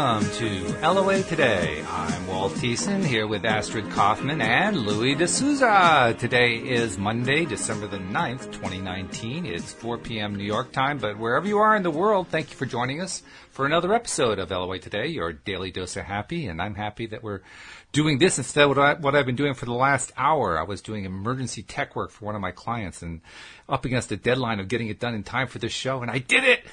Welcome to LOA Today. I'm Walt Thiessen here with Astrid Kaufman and Louis D'Souza. Today is Monday, December the 9th, 2019. It's 4 p.m. New York time, but wherever you are in the world, thank you for joining us for another episode of LOA Today, your daily dose of happy. And I'm happy that we're doing this instead of what, I, what I've been doing for the last hour. I was doing emergency tech work for one of my clients and up against the deadline of getting it done in time for this show, and I did it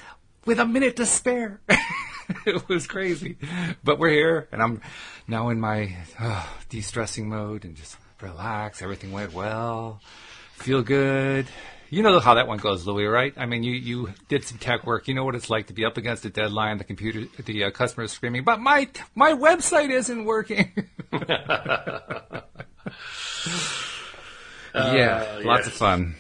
with a minute to spare. it was crazy. But we're here, and I'm now in my uh, de stressing mode and just relax. Everything went well. Feel good. You know how that one goes, Louis, right? I mean, you, you did some tech work. You know what it's like to be up against a deadline. The computer, the uh, customer is screaming, "But my my website isn't working." yeah, uh, lots yes. of fun.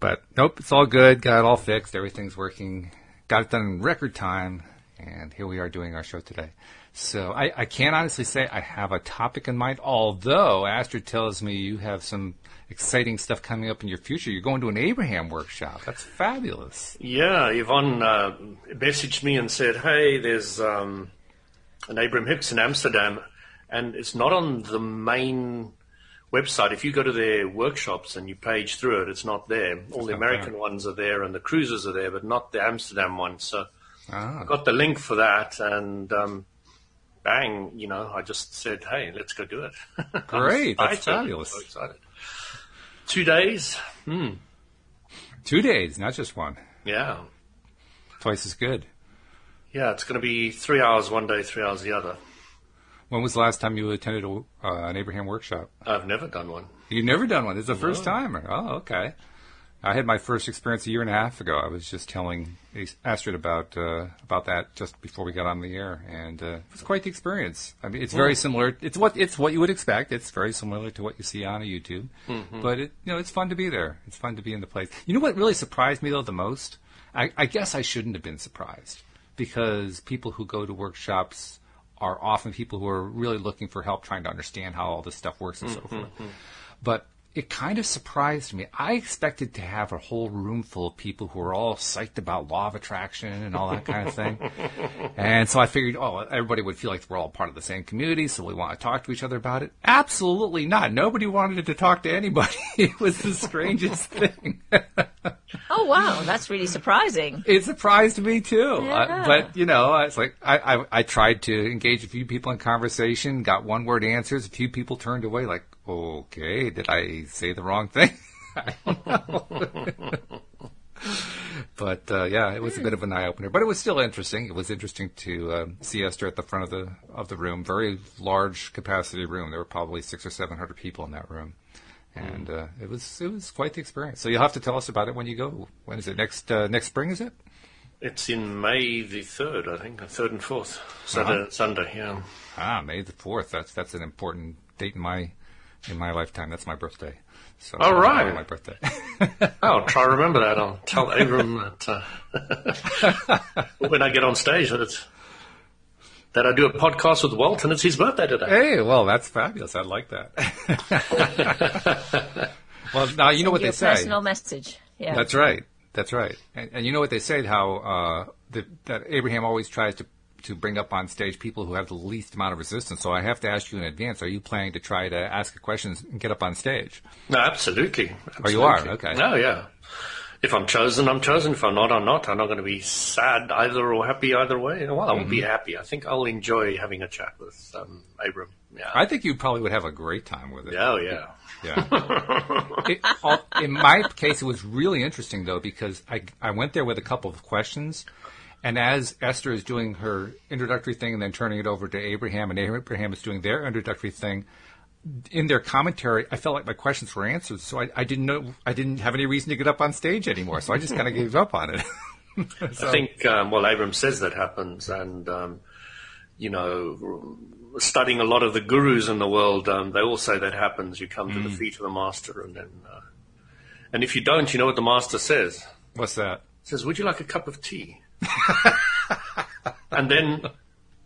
But nope, it's all good. Got it all fixed. Everything's working. Got it done in record time, and here we are doing our show today. So I, I can't honestly say I have a topic in mind. Although Astrid tells me you have some exciting stuff coming up in your future. You're going to an Abraham workshop. That's fabulous. Yeah, Yvonne uh, messaged me and said, "Hey, there's um, an Abraham Hicks in Amsterdam, and it's not on the main." Website, if you go to their workshops and you page through it, it's not there. All it's the American there. ones are there and the cruisers are there, but not the Amsterdam one. So ah. I got the link for that and um, bang, you know, I just said, hey, let's go do it. Great. That's fabulous. So excited. Two days. Hmm. Two days, not just one. Yeah. Twice as good. Yeah, it's going to be three hours one day, three hours the other. When was the last time you attended a, uh, an Abraham workshop? I've never done one. You've never done one. It's the no. first time. Oh, okay. I had my first experience a year and a half ago. I was just telling Astrid about uh, about that just before we got on the air, and uh, it was quite the experience. I mean, it's very similar. It's what it's what you would expect. It's very similar to what you see on a YouTube, mm-hmm. but it, you know, it's fun to be there. It's fun to be in the place. You know what really surprised me though the most? I, I guess I shouldn't have been surprised because people who go to workshops are often people who are really looking for help trying to understand how all this stuff works and mm-hmm. so forth. But it kind of surprised me. I expected to have a whole room full of people who are all psyched about law of attraction and all that kind of thing. and so I figured, oh, everybody would feel like we're all part of the same community, so we want to talk to each other about it. Absolutely not. Nobody wanted to talk to anybody. it was the strangest thing. oh wow, that's really surprising. It surprised me too. Yeah. Uh, but you know, it's like I, I I tried to engage a few people in conversation, got one word answers. A few people turned away, like, okay, did I say the wrong thing? I don't know. but uh, yeah, it was a bit of an eye opener. But it was still interesting. It was interesting to uh, see Esther at the front of the of the room. Very large capacity room. There were probably six or seven hundred people in that room, and uh, it was it was quite the experience. So you'll have to tell us about it when you go. When is it? Next uh, next spring? Is it? It's in May the third, I think, third and fourth Saturday, uh-huh. Sunday. Yeah. Ah, May the fourth. That's that's an important date in my in my lifetime. That's my birthday. So All right, my birthday. I'll try to remember that. I'll tell Abram that uh, when I get on stage that it's that I do a podcast with Walt and it's his birthday today. Hey, well, that's fabulous. I like that. well, now you know what they say. Personal message. Yeah, that's right. That's right. And, and you know what they say? How uh, the, that Abraham always tries to to bring up on stage people who have the least amount of resistance. So I have to ask you in advance: Are you planning to try to ask a question and get up on stage? No, absolutely. absolutely. Oh, you are okay. No, yeah. If I'm chosen, I'm chosen. If I'm not, I'm not. I'm not going to be sad either or happy either way. Well, I won't mm-hmm. be happy. I think I'll enjoy having a chat with um, Abram. Yeah. I think you probably would have a great time with it. Oh yeah. Yeah. it, in my case, it was really interesting though because I I went there with a couple of questions and as Esther is doing her introductory thing and then turning it over to Abraham, and Abraham is doing their introductory thing, in their commentary, I felt like my questions were answered, so I, I didn't know I didn't have any reason to get up on stage anymore. So I just kind of gave up on it. so. I think um, well, Abram says that happens, and um, you know, studying a lot of the gurus in the world, um, they all say that happens. You come to mm. the feet of the master, and then, uh, and if you don't, you know what the master says. What's that? says, "Would you like a cup of tea?" and then,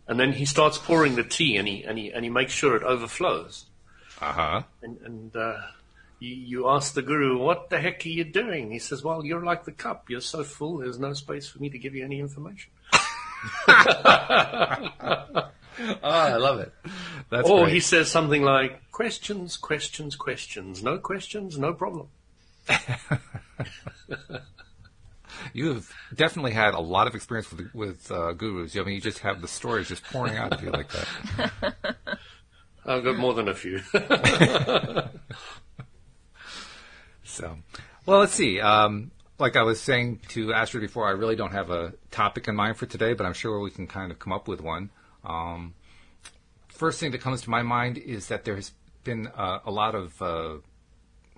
and then he starts pouring the tea, and he and he and he makes sure it overflows. Uh-huh. And and uh, you, you ask the guru, "What the heck are you doing?" He says, "Well, you're like the cup. You're so full. There's no space for me to give you any information." oh, I love it. That's or great. he says something like, questions, questions, questions. No questions, no problem. You've definitely had a lot of experience with with uh, gurus. I mean, you just have the stories just pouring out of you like that. I've got more than a few. So, well, let's see. Um, like I was saying to Astrid before, I really don't have a topic in mind for today, but I'm sure we can kind of come up with one. Um, first thing that comes to my mind is that there has been uh, a lot of uh,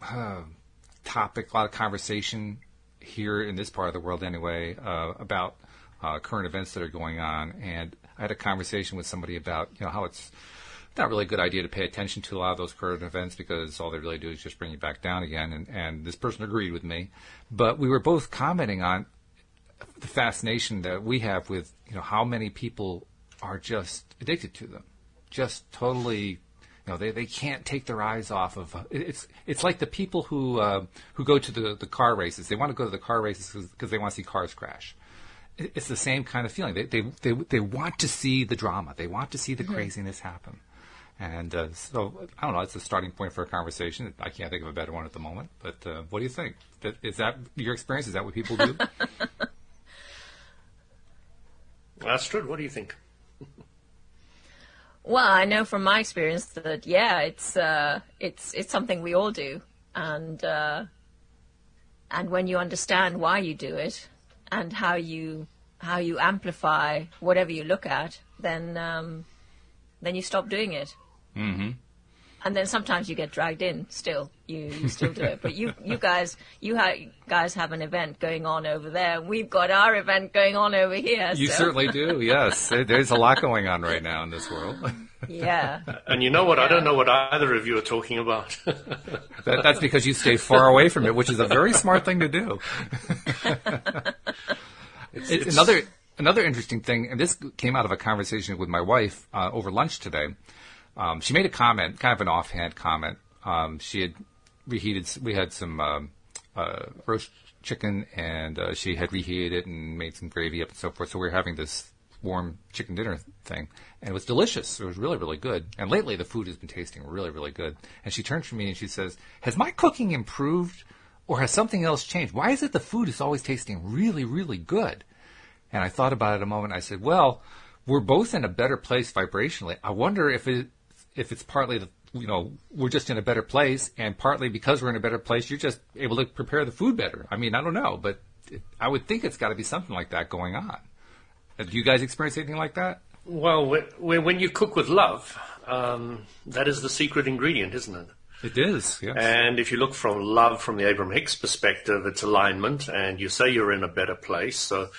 uh, topic, a lot of conversation here in this part of the world, anyway, uh, about uh, current events that are going on. And I had a conversation with somebody about you know how it's not really a good idea to pay attention to a lot of those current events because all they really do is just bring you back down again. And, and this person agreed with me, but we were both commenting on the fascination that we have with you know how many people are just addicted to them, just totally. You know, they, they can't take their eyes off of it's it's like the people who uh, who go to the, the car races. They want to go to the car races because they want to see cars crash it's the same kind of feeling. They, they they they want to see the drama. They want to see the craziness happen. And uh, so I don't know. It's a starting point for a conversation. I can't think of a better one at the moment. But uh, what do you think? Is that your experience? Is that what people do? Astrid, what do you think? Well, I know from my experience that yeah, it's uh, it's it's something we all do, and uh, and when you understand why you do it and how you how you amplify whatever you look at, then um, then you stop doing it. mm-hmm. And then sometimes you get dragged in. Still, you, you still do it. But you you guys you ha- guys have an event going on over there. We've got our event going on over here. You so- certainly do. Yes, there's a lot going on right now in this world. yeah. And you know what? I don't know what either of you are talking about. That, that's because you stay far away from it, which is a very smart thing to do. it's, it's- another another interesting thing, and this came out of a conversation with my wife uh, over lunch today. Um, she made a comment, kind of an offhand comment. Um, she had reheated. We had some um, uh, roast chicken, and uh, she had reheated it and made some gravy up and so forth. So we were having this warm chicken dinner thing, and it was delicious. It was really, really good. And lately, the food has been tasting really, really good. And she turns to me and she says, "Has my cooking improved, or has something else changed? Why is it the food is always tasting really, really good?" And I thought about it a moment. I said, "Well, we're both in a better place vibrationally. I wonder if it if it's partly the you know we're just in a better place, and partly because we're in a better place, you're just able to prepare the food better. I mean, I don't know, but it, I would think it's got to be something like that going on. Uh, Do you guys experience anything like that? well, when, when you cook with love, um, that is the secret ingredient, isn't it? It is, yes. And if you look from love from the Abram Hicks perspective, it's alignment, and you say you're in a better place. So,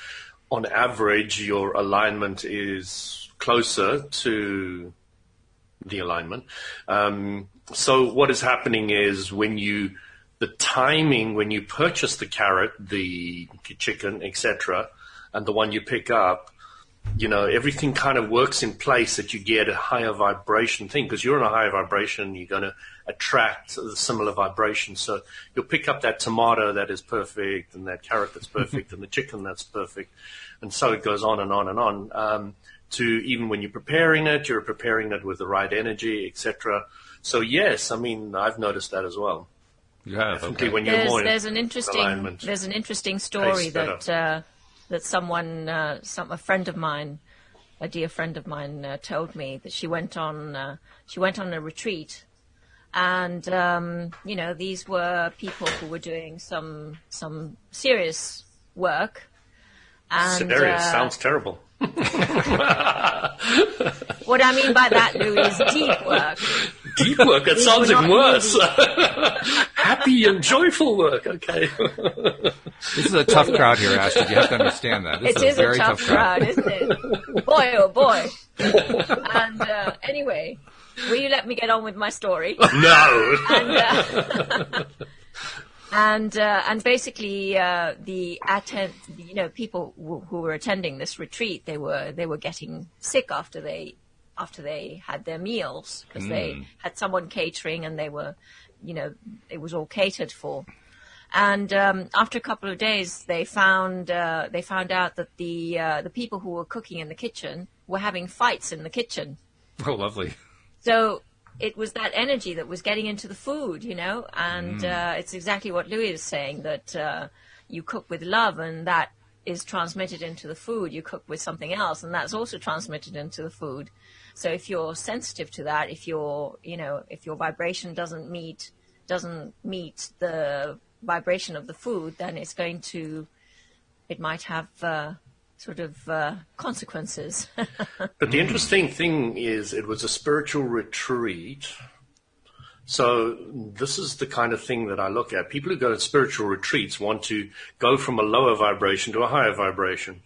on average, your alignment is closer to the alignment. Um, so, what is happening is when you, the timing when you purchase the carrot, the chicken, etc., and the one you pick up, you know, everything kind of works in place that you get a higher vibration thing because you're in a higher vibration, you're going to attract a similar vibration. So you'll pick up that tomato that is perfect and that carrot that's perfect and the chicken that's perfect. And so it goes on and on and on. Um, to even when you're preparing it, you're preparing it with the right energy, etc. So yes, I mean, I've noticed that as well. you have, Definitely okay. when you're There's more there's an interesting alignment. there's an interesting story that uh, that someone uh, some a friend of mine a dear friend of mine uh, told me that she went on uh, she went on a retreat and um, you know these were people who were doing some some serious work and Serious uh, sounds terrible. what I mean by that Lou is deep work Deep work, that These sounds were even worse. Happy and joyful work, okay. This is a tough crowd here, Astrid. You have to understand that. This It is is a very a tough, crowd, isn't it? boy, oh boy. and uh, anyway, will you let me get on with my story? no. and uh, and, uh, and basically, uh, the attend, you know, people who, who were attending this retreat, they were they were getting sick after they after they had their meals because they had someone catering and they were, you know, it was all catered for. And um, after a couple of days, they found uh, they found out that the uh, the people who were cooking in the kitchen were having fights in the kitchen. Oh, lovely. So it was that energy that was getting into the food, you know, and uh, it's exactly what Louis is saying that uh, you cook with love, and that is transmitted into the food. You cook with something else, and that's also transmitted into the food. So if you're sensitive to that, if your you know if your vibration doesn't meet doesn't meet the vibration of the food, then it's going to it might have uh, sort of uh, consequences. But the interesting thing is, it was a spiritual retreat. So this is the kind of thing that I look at. People who go to spiritual retreats want to go from a lower vibration to a higher vibration.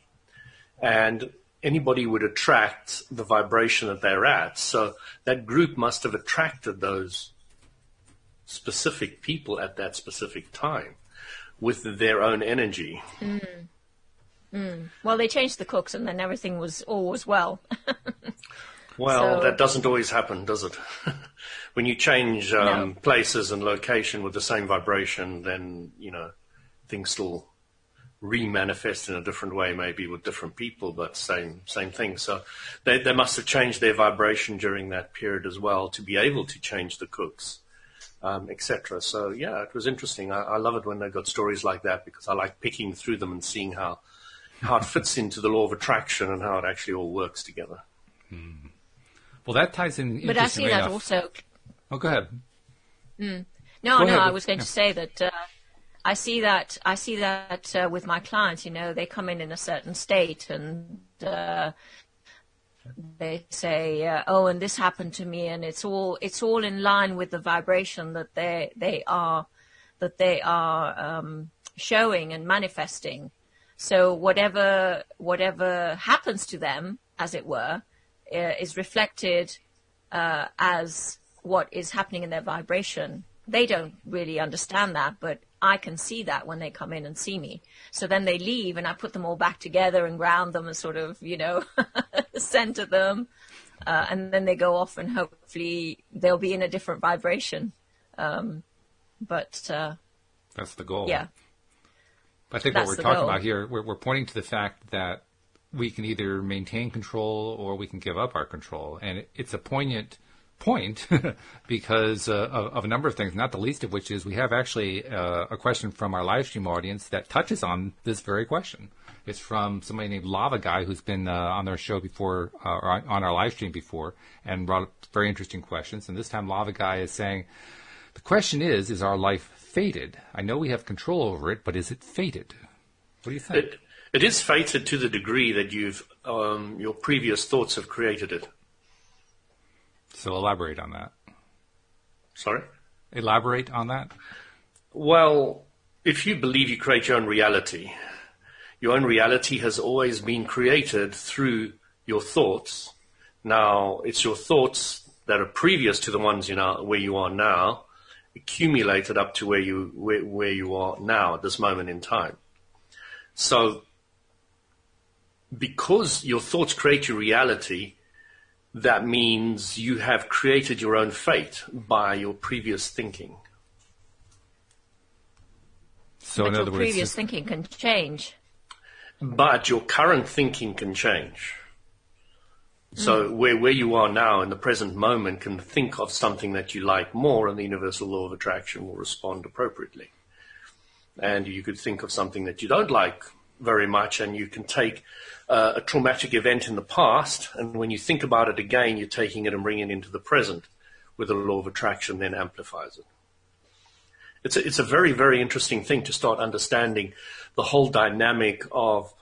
And anybody would attract the vibration that they're at. So that group must have attracted those specific people at that specific time with their own energy. Well, they changed the cooks, and then everything was all was well. Well, So- that doesn't always happen, does it? when you change um, No. places and location with the same vibration, then you know things still re-manifest in a different way, maybe with different people, but same same thing. So they they must have changed their vibration during that period as well to be able to change the cooks, um, etc. So yeah, it was interesting. I, I love it when they got stories like that because I like picking through them and seeing how how it fits into the law of attraction and how it actually all works together. Well, that ties in. but I see that enough- also Oh, go ahead. No, Go no, ahead. I was going Yeah. to say that uh, I see that I see that uh, with my clients. You know, they come in in a certain state and uh, they say, uh, "Oh, and this happened to me," and it's all it's all in line with the vibration that they they are that they are um, showing and manifesting. So whatever whatever happens to them, as it were, uh, is reflected uh, as what is happening in their vibration. They don't really understand that, but I can see that when they come in and see me. So then they leave, and I put them all back together and ground them and sort of, you know, center them, uh, and then they go off, and hopefully they'll be in a different vibration. Um, but uh, That's the goal. yeah, I think what we're talking goal. about here, we're, we're pointing to the fact that we can either maintain control or we can give up our control. And it, it's a poignant point because uh, of, of a number of things, not the least of which is we have actually uh, a question from our live stream audience that touches on this very question. It's from somebody named Lava Guy who's been uh, on their show before, uh, or on- on our live stream before, and brought up very interesting questions. And this time, Lava Guy is saying, the question is, is our life fated? I know we have control over it, but is it fated? What do you think? It, it is fated to the degree that you've um, your previous thoughts have created it. so elaborate on that. Sorry. Elaborate on that. Well, if you believe you create your own reality, your own reality has always been created through your thoughts. Now, it's your thoughts that are previous to the ones you know where you are now, accumulated up to where you where, where you are now at this moment in time. So, because your thoughts create your reality, that means you have created your own fate by your previous thinking. So but in your other words, previous thinking can change. But your current thinking can change. So where, where you are now in the present moment can think of something that you like more and the universal law of attraction will respond appropriately. And you could think of something that you don't like very much and you can take uh, a traumatic event in the past and when you think about it again, you're taking it and bringing it into the present where the law of attraction then amplifies it. It's a, it's a very, very interesting thing to start understanding the whole dynamic of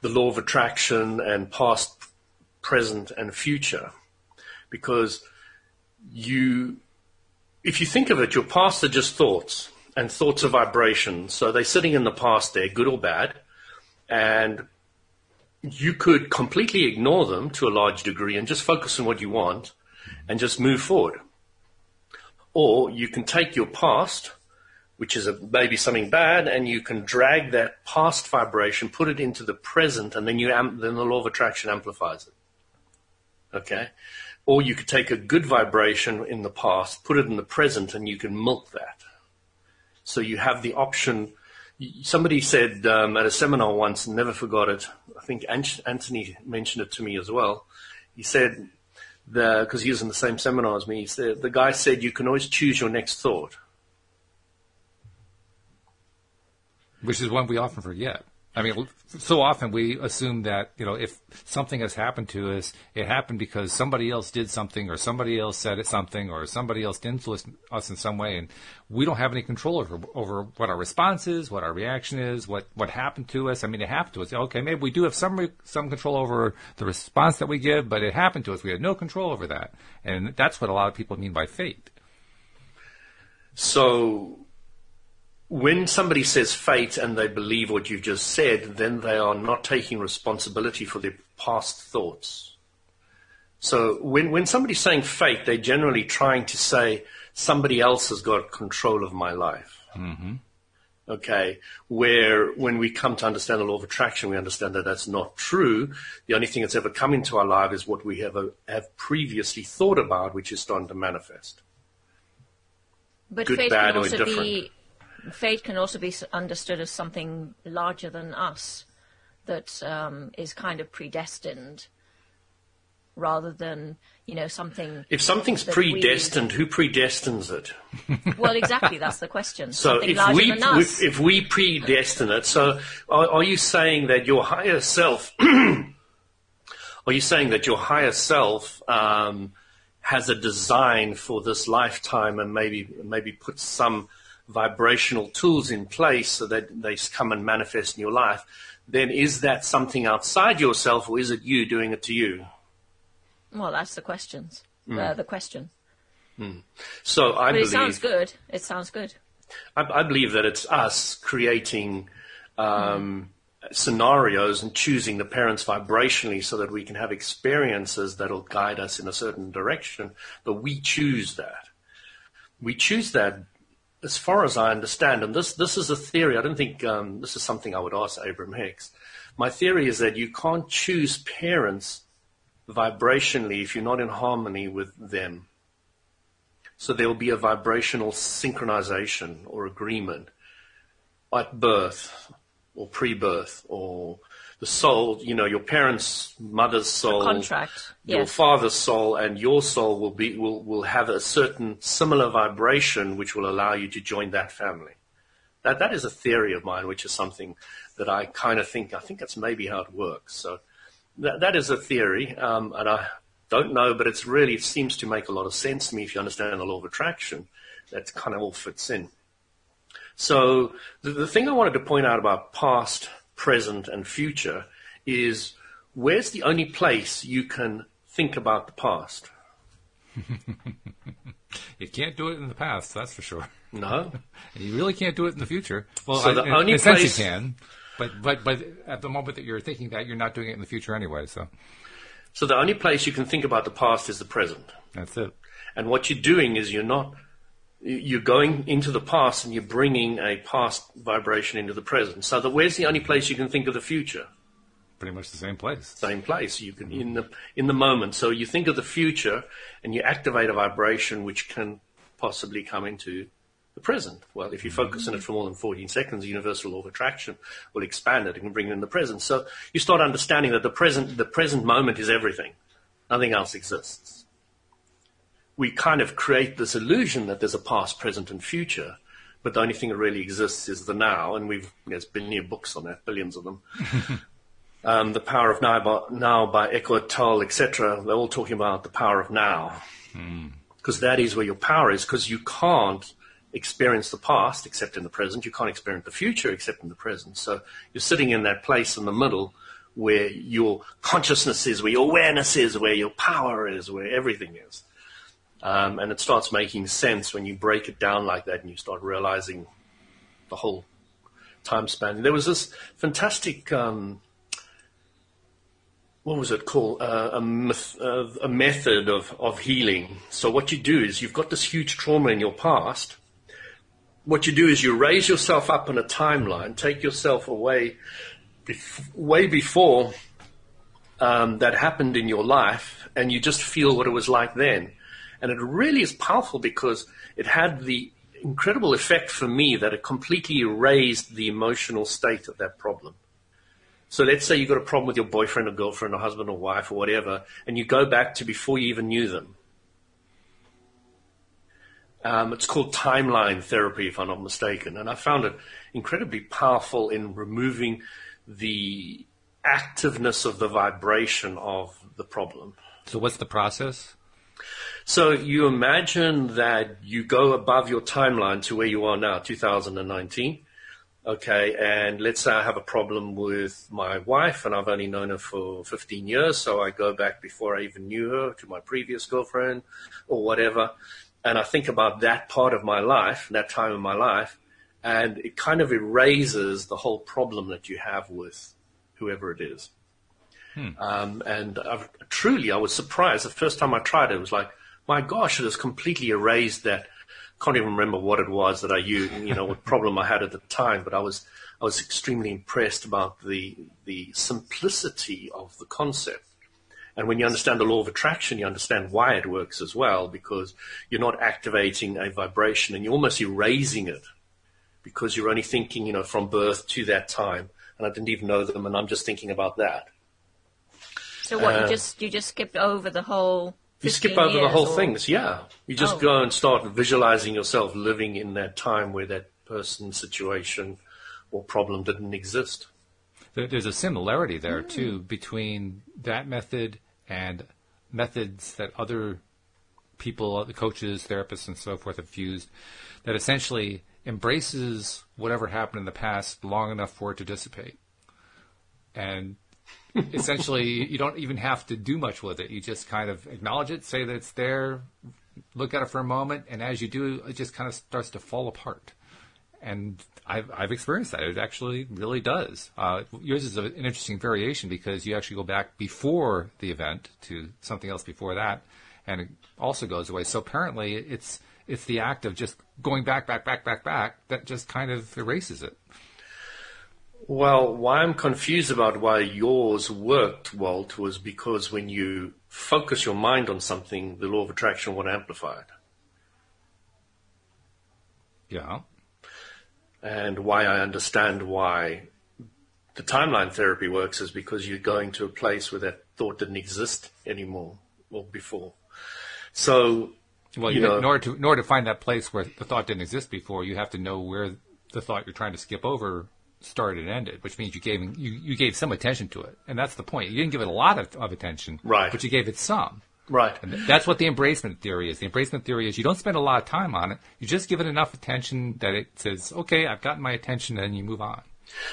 the law of attraction and past, present, and future. Because you, if you think of it, your past are just thoughts, and thoughts are vibrations. So they're sitting in the past there, good or bad, and you could completely ignore them to a large degree and just focus on what you want and just move forward. Or you can take your past, which is a, maybe something bad, and you can drag that past vibration, put it into the present, and then you then the law of attraction amplifies it. Okay, or you could take a good vibration in the past, put it in the present, and you can milk that. So you have the option. Somebody said um, at a seminar once, never forgot it. I think Anthony mentioned it to me as well. He said, because he was in the same seminar as me, he said, the guy said, you can always choose your next thought. Which is one we often forget. I mean, so often we assume that, you know, if something has happened to us, it happened because somebody else did something or somebody else said something or somebody else influenced us in some way. And we don't have any control over, over what our response is, what our reaction is, what, what happened to us. I mean, it happened to us. Okay, maybe we do have some, some control over the response that we give, but it happened to us. We had no control over that. And that's what a lot of people mean by fate. So when somebody says fate and they believe what you've just said, then they are not taking responsibility for their past thoughts. So when, when somebody's saying fate, they're generally trying to say somebody else has got control of my life. Mm-hmm. Okay. Where when we come to understand the law of attraction, we understand that that's not true. The only thing that's ever come into our life is what we have, uh, have previously thought about, which is starting to manifest. But Good, fate bad, can or also indifferent. be fate can also be understood as something larger than us that um, is kind of predestined, rather than you know something. If something's that we- predestined, who predestines it? Well, exactly. That's the question. So something if larger we than us. if, we predestine it, so are, are you saying that your higher self? are you saying that your higher self um, has a design for this lifetime and maybe maybe put some vibrational tools in place so that they come and manifest in your life? Then is that something outside yourself, or is it you doing it to you? well, that's the questions. Hmm. Uh, the question. So I But believe it sounds good. It sounds good. I, I believe that it's us creating um, scenarios and choosing the parents vibrationally so that we can have experiences that'll guide us in a certain direction. But we choose that. We choose that as far as I understand. And this, this is a theory. I don't think um, this is something I would ask Abraham Hicks. My theory is that you can't choose parents vibrationally if you're not in harmony with them. So there will be a vibrational synchronization or agreement at birth or pre-birth or the soul, you know, your parents' mother's soul, Contract. your Yes. father's soul and your soul will be will, will have a certain similar vibration which will allow you to join that family. That that is a theory of mine, which is something that I kind of think I think that's maybe how it works. So that that is a theory, um, and I don't know, but it's really it seems to make a lot of sense to me if you understand the law of attraction. That kind of all fits in. So the, the thing I wanted to point out about past, present, and future is where's the only place you can think about the past? You can't do it in the past, that's for sure. No. And you really can't do it in the future. Well, So I, the in, only in a sense place- you can, but but but at the moment that you're thinking that, you're not doing it in the future anyway. So So the only place you can think about the past is the present. that's it. And what you're doing is you're not, you're going into the past and you're bringing a past vibration into the present. So that where's the only place you can think of the future? Pretty much the same place. Same place. You can mm-hmm. in the in the moment. So you think of the future and you activate a vibration which can possibly come into the present. Well, if you mm-hmm. focus on it for more than 14 seconds, the universal law of attraction will expand it and can bring it in the present. So you start understanding that the present the present moment is everything. Nothing else exists. We kind of create this illusion that there's a past, present, and future, but the only thing that really exists is the now, and we've there's billion books on that, billions of them. um, the power of now by, now by Eckhart Tolle, etc. They're all talking about the power of now, because that is where your power is. Because you can't experience the past except in the present. You can't experience the future except in the present. So you're sitting in that place in the middle where your consciousness is, where your awareness is, where your power is, where everything is. Um, and it starts making sense when you break it down like that and you start realizing the whole time span. There was this fantastic, um, what was it called? Uh, a, myth, uh, a method of, of healing. So what you do is you've got this huge trauma in your past. What you do is you raise yourself up in a timeline, take yourself away, bef- way before um, that happened in your life, and you just feel what it was like then. And it really is powerful because it had the incredible effect for me that it completely erased the emotional state of that problem. So let's say you've got a problem with your boyfriend or girlfriend or husband or wife or whatever, and you go back to before you even knew them. Um, it's called timeline therapy, if I'm not mistaken, and I found it incredibly powerful in removing the activeness of the vibration of the problem. So, what's the process? So, you imagine that you go above your timeline to where you are now, 2019. Okay, and let's say I have a problem with my wife, and I've only known her for 15 years, so I go back before I even knew her to my previous girlfriend or whatever, and I think about that part of my life, that time in my life, and it kind of erases the whole problem that you have with whoever it is. Hmm. Um, and I've, truly, I was surprised the first time I tried it. It was like, my gosh, it has completely erased that. Can't even remember what it was that I used, you know, what problem I had at the time, but I was, I was extremely impressed about the, the simplicity of the concept. And when you understand the law of attraction, you understand why it works as well, because you're not activating a vibration and you're almost erasing it because you're only thinking, you know, from birth to that time. And I didn't even know them and I'm just thinking about that. So what, uh, you just, you just skipped over the whole you skip over the whole or? things, yeah. You just oh. go and start visualizing yourself living in that time where that person, situation, or problem didn't exist. There's a similarity there mm. too between that method and methods that other people, the coaches, therapists, and so forth have used that essentially embraces whatever happened in the past long enough for it to dissipate. And essentially, you don't even have to do much with it. You just kind of acknowledge it, say that it's there, look at it for a moment, and as you do, it just kind of starts to fall apart. And I've, I've experienced that. It actually really does. Uh, yours is an interesting variation because you actually go back before the event to something else before that, and it also goes away. So apparently, it's it's the act of just going back, back, back, back, back that just kind of erases it. Well, why I'm confused about why yours worked, Walt, was because when you focus your mind on something, the law of attraction will amplify it. Yeah and why I understand why the timeline therapy works is because you're going to a place where that thought didn't exist anymore or before. So, well, you, know, in order to in order to find that place where the thought didn't exist before, you have to know where the thought you're trying to skip over started and ended, which means you gave you, you gave some attention to it, and that's the point. You didn't give it a lot of, of attention, right? But you gave it some. Right. And that's what the embracement theory is. The embracement theory is you don't spend a lot of time on it. You just give it enough attention that it says, okay, I've gotten my attention, and you move on.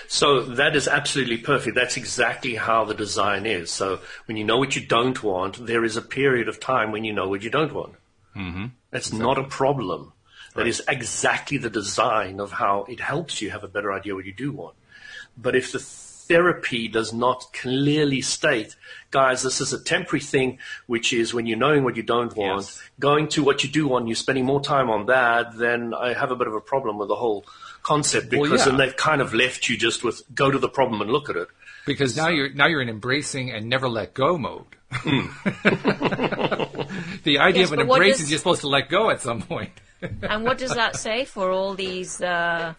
So that is absolutely perfect. That's exactly how the design is. So when you know what you don't want, there is a period of time when you know what you don't want. Mm-hmm. That's exactly. not a problem. That right. is exactly the design of how it helps you have a better idea what you do want. But if the therapy does not clearly state, guys, this is a temporary thing, which is when you're knowing what you don't want, yes. going to what you do want, you're spending more time on that, then I have a bit of a problem with the whole concept because well, yeah. then they've kind of left you just with go to the problem and look at it. Because now you're now you're in embracing and never let go mode. Mm. the idea yes, of an embrace is you're supposed to let go at some point. and what does that say for all these uh,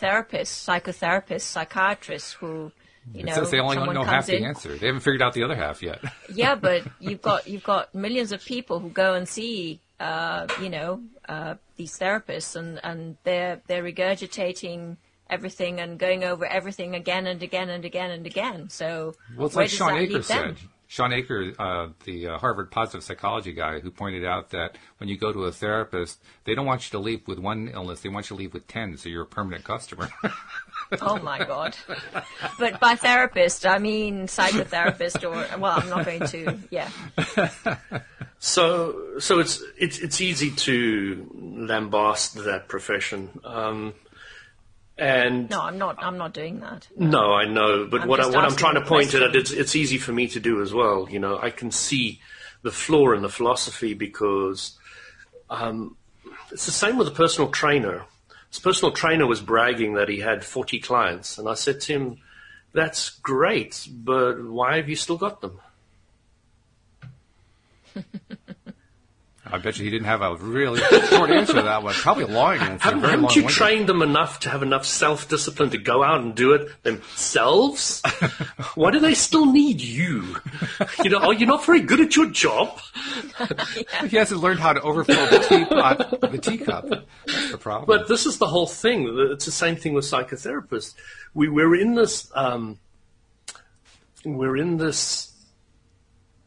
therapists, psychotherapists, psychiatrists who you it know, says they only know half in. the answer. They haven't figured out the other half yet. yeah, but you've got you've got millions of people who go and see uh, you know uh, these therapists, and, and they're they're regurgitating everything and going over everything again and again and again and again. So well, it's like Shawn Achor said. Shawn Achor, uh, the uh, Harvard positive psychology guy, who pointed out that when you go to a therapist, they don't want you to leave with one illness; they want you to leave with ten, so you're a permanent customer. oh my god! But by therapist, I mean psychotherapist, or well, I'm not going to. Yeah. So, so it's it's it's easy to lambast that profession. Um, and no, I'm not. I'm not doing that. No, I know. But I'm what I, what I'm trying to point at, it's it's easy for me to do as well. You know, I can see the flaw in the philosophy because um, it's the same with a personal trainer. This personal trainer was bragging that he had 40 clients, and I said to him, "That's great, but why have you still got them?" I've, bet you he didn't have a really short answer to that one. Probably a long answer. Haven't, very haven't you long-winded. trained them enough to have enough self-discipline to go out and do it themselves? Why do they still need you? You know, are you not very good at your job? He hasn't learned how to overflow the teapot, the teacup. That's the problem. But this is the whole thing. It's the same thing with psychotherapists. We, we're in this, um, we're in this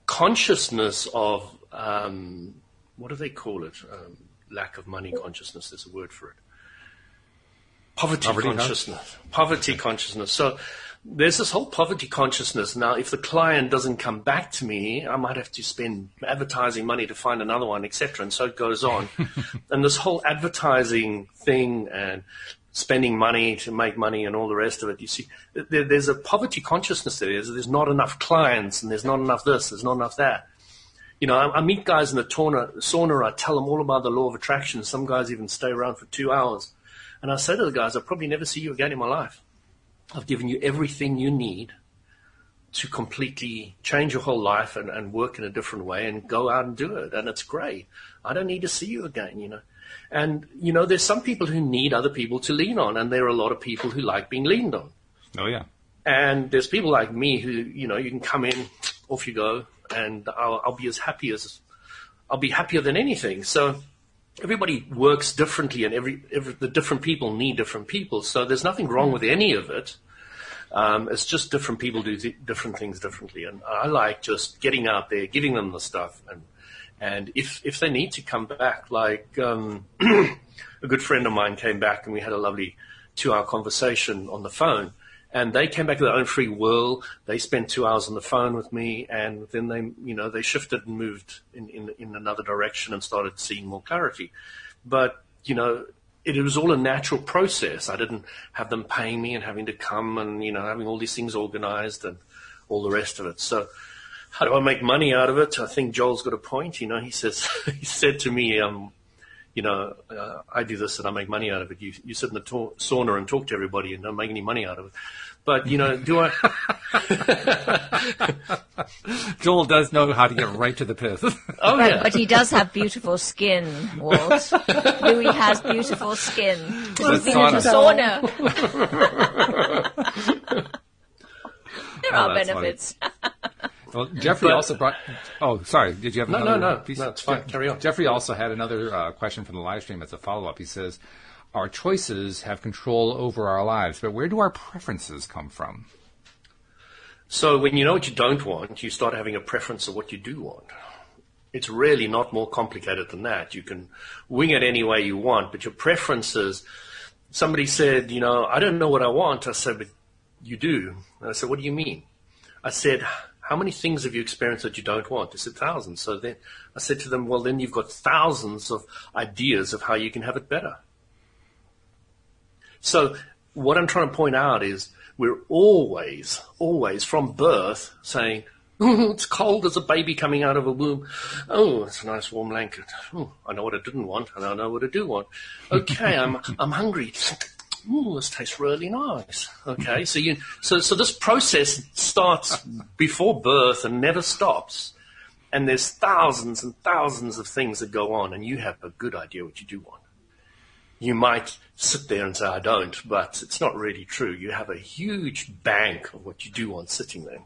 consciousness of, um, what do they call it? Um, lack of money consciousness. There's a word for it. Poverty, Poverty consciousness. Poverty consciousness. So there's this whole poverty consciousness. Now, if the client doesn't come back to me, I might have to spend advertising money to find another one, etc. And so it goes on. and this whole advertising thing and spending money to make money and all the rest of it, you see, there, there's a poverty consciousness there. There's, there's not enough clients and there's not enough this, there's not enough that. You know, I, I meet guys in the sauna, sauna, I tell them all about the law of attraction. Some guys even stay around for two hours. And I say to the guys, I'll probably never see you again in my life. I've given you everything you need to completely change your whole life and, and work in a different way and go out and do it. And it's great. I don't need to see you again, you know. And, you know, there's some people who need other people to lean on, and there are a lot of people who like being leaned on. oh yeah. And there's people like me who, you know, you can come in, off you go, and I'll, I'll be as happy as, I'll be happier than anything. So everybody works differently and every, every the different people need different people. So there's nothing wrong with any of it. Um, it's just different people do th- different things differently. And I like just getting out there, giving them the stuff. And, and if, if they need to come back, like, um, a good friend of mine came back and we had a lovely two hour conversation on the phone. And they came back with their own free will. They spent two hours on the phone with me, and then they, you know, they shifted and moved in, in, in another direction and started seeing more clarity. But, you know, it, it was all a natural process. I didn't have them paying me and having to come and, you know, having all these things organized and all the rest of it. So, how do I make money out of it? I think Joel's got a point. You know, he says, he said to me, um, you know, uh, I do this and I make money out of it. You, you sit in the ta- sauna and talk to everybody and don't make any money out of it. But, you know, do I, Joel does know how to get right to the pith. oh But, yeah. but he does have beautiful skin, Walt. Louis has beautiful skin. Because he's been in the sauna. there Oh, are benefits. Well, Jeffrey But- also brought. Oh, sorry. Did you have No, another no, no. piece? No, it's fine. Carry on. Jeffrey also had another uh, question from the live stream as a follow up. He says, "Our choices have control over our lives, but where do our preferences come from?" So when you know what you don't want, you start having a preference of what you do want. It's really not more complicated than that. You can wing it any way you want, but your preferences. Somebody said, you know, I don't know what I want. I said, but you do. And I said, what do you mean? I said, how many things have you experienced that you don't want? They said thousands. So then I said to them, well, then you've got thousands of ideas of how you can have it better. So what I'm trying to point out is we're always, always from birth saying, "Oh, it's cold as a baby coming out of a womb. Oh, it's a nice warm blanket. Oh, I know what I didn't want, and I know what I do want. Okay, I'm I'm hungry. Ooh, this tastes really nice. Okay, so you so so this process starts before birth and never stops. And there's thousands and thousands of things that go on, and you have a good idea what you do want you might sit there and say, I don't, but it's not really true. You have a huge bank of what you do want sitting there,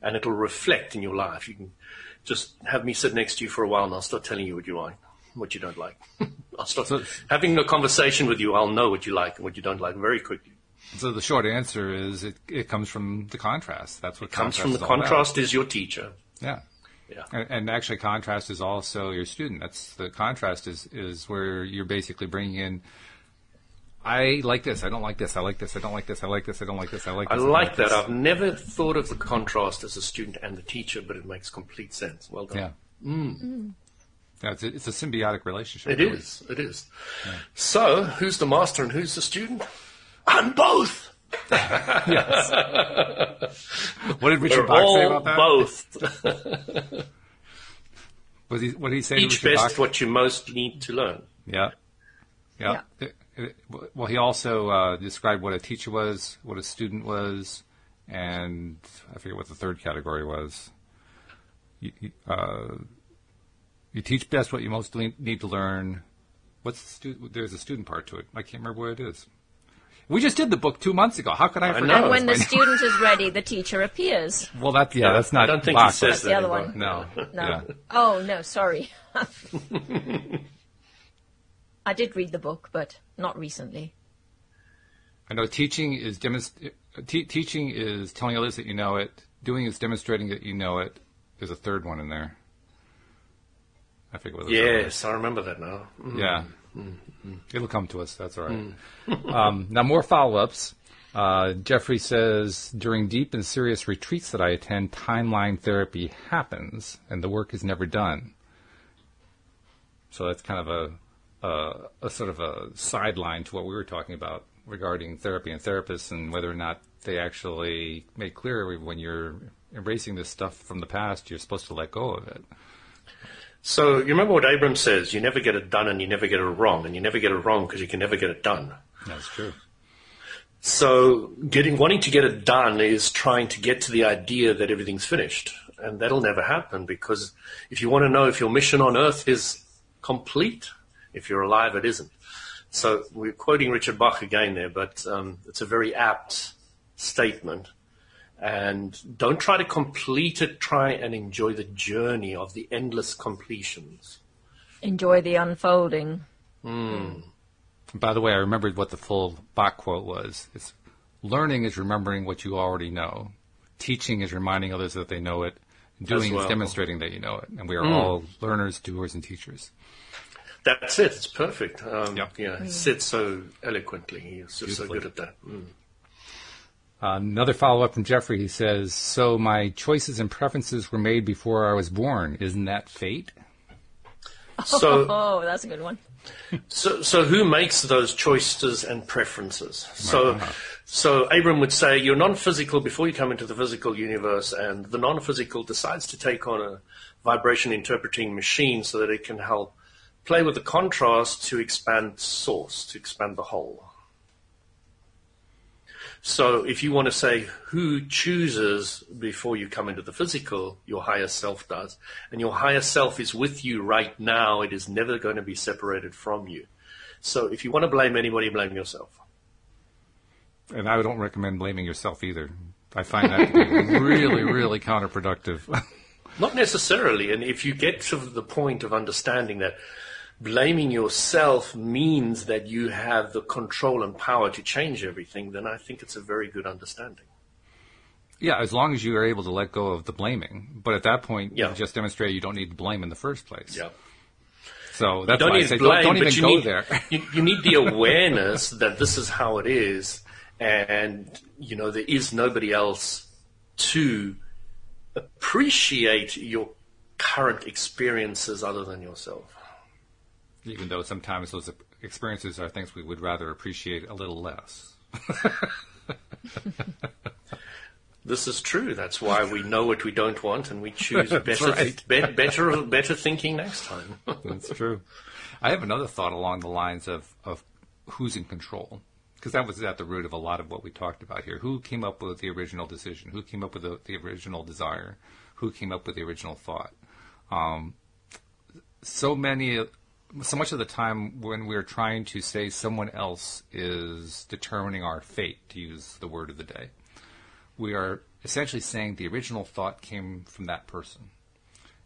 and it'll reflect in your life. You can just have me sit next to you for a while, and I'll start telling you what you like, what you don't like. I'll start So- having a conversation with you. I'll know what you like and what you don't like very quickly. So the short answer is it, it comes from the contrast. That's what Comes contrast from the all about. contrast is your teacher. Yeah. Yeah. And, and actually, contrast is also your student. That's the contrast is is where you're basically bringing in. I like this. I don't like this. I like this. I don't like this. I like this. I don't like this. I like this. I this. like that. this. I've never thought of the contrast as a student and the teacher, but it makes complete sense. Well done. Yeah. Yeah, it's a, it's a symbiotic relationship. It really. is. It is. So, who's the master and who's the student? I'm both. What did Richard We're Bach say about that? both. Was he, what did he say Each to best Bach? what you most need to learn. Yeah. Yeah. It- it- well, he also uh, described what a teacher was, what a student was, and I forget what the third category was. You- you- Uh, You teach best what you most need to learn. What's the stu- there's a student part to it. I can't remember what it is. We just did the book two months ago. How could I, I forget? know. And when the student is ready, the teacher appears. well, that yeah, that's not. I don't think Bach, he says That's that the other one. No, No. Yeah. Oh, no, sorry. I did read the book, but not recently. I know teaching is demonst- te- teaching is telling others that you know it. Doing is demonstrating that you know it. There's a third one in there. I forget what. the third one. Yes, I remember that now. Mm. Yeah. It'll come to us. That's all right. um, now, more follow ups. Uh, Jeffrey says During deep and serious retreats that I attend, timeline therapy happens, and the work is never done. So that's kind of a, a, a sort of a sideline to what we were talking about regarding therapy and therapists and whether or not they actually make clear when you're embracing this stuff from the past, you're supposed to let go of it. So you remember what Abram says: you never get it done, and you never get it wrong, and you never get it wrong because you can never get it done. That's true. So getting wanting to get it done is trying to get to the idea that everything's finished, and that'll never happen because if you want to know if your mission on Earth is complete, if you're alive, it isn't. So we're quoting Richard Bach again there, but um, it's a very apt statement. And don't try to complete it. Try and enjoy the journey of the endless completions. Enjoy the unfolding. By the way, I remembered what the full Bach quote was. It's learning is remembering what you already know. Teaching is reminding others that they know it. Doing well. is demonstrating that you know it. And we are all learners, doers, and teachers. That's it. It's perfect. Um, Yeah. Yeah, he said so eloquently. He's just so good at that. Mm. Uh, another follow up from Jeffrey. He says, So my choices and preferences were made before I was born. Isn't that fate? So, Oh, that's a good one. so, so who makes those choices and preferences? So, so Abram would say you're non-physical before you come into the physical universe, and the non-physical decides to take on a vibration interpreting machine so that it can help play with the contrast to expand source, to expand the whole. So if you want to say who chooses before you come into the physical, your higher self does. And your higher self is with you right now. It is never going to be separated from you. So if you want to blame anybody, blame yourself. And I don't recommend blaming yourself either. I find that to be really, really counterproductive. Not necessarily. And if you get to the point of understanding that blaming yourself means that you have the control and power to change everything, then I think it's a very good understanding. yeah, as long as you are able to let go of the blaming. But at that point, Yeah. you've just demonstrate you don't need to blame in the first place. Yeah. So that's why I say blame, don't, don't even you go need, there. you, you need the awareness that this is how it is, and you know there is nobody else to appreciate your current experiences other than yourself. Even though sometimes those experiences are things we would rather appreciate a little less. This is true. That's why we know what we don't want, and we choose better, right. be- better, better thinking next time. That's true. I have another thought along the lines of, of who's in control. Because that was at the root of a lot of what we talked about here. Who came up with the original decision? Who came up with the, the original desire? Who came up with the original thought? Um, so many, so much of the time when we're trying to say someone else is determining our fate, to use the word of the day, we are essentially saying the original thought came from that person.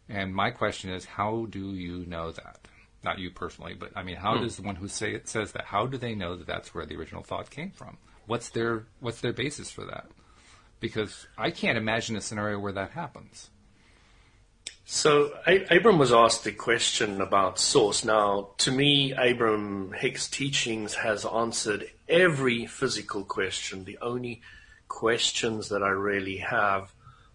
And my question is, how do you know that? Not you personally, but I mean, how hmm. does the one who say it says that? How do they know that that's where the original thought came from? What's their what's their basis for that? Because I can't imagine a scenario where that happens. So Abram was asked the question about source. Now, to me, Abram Hicks' teachings has answered every physical question. The only questions that I really have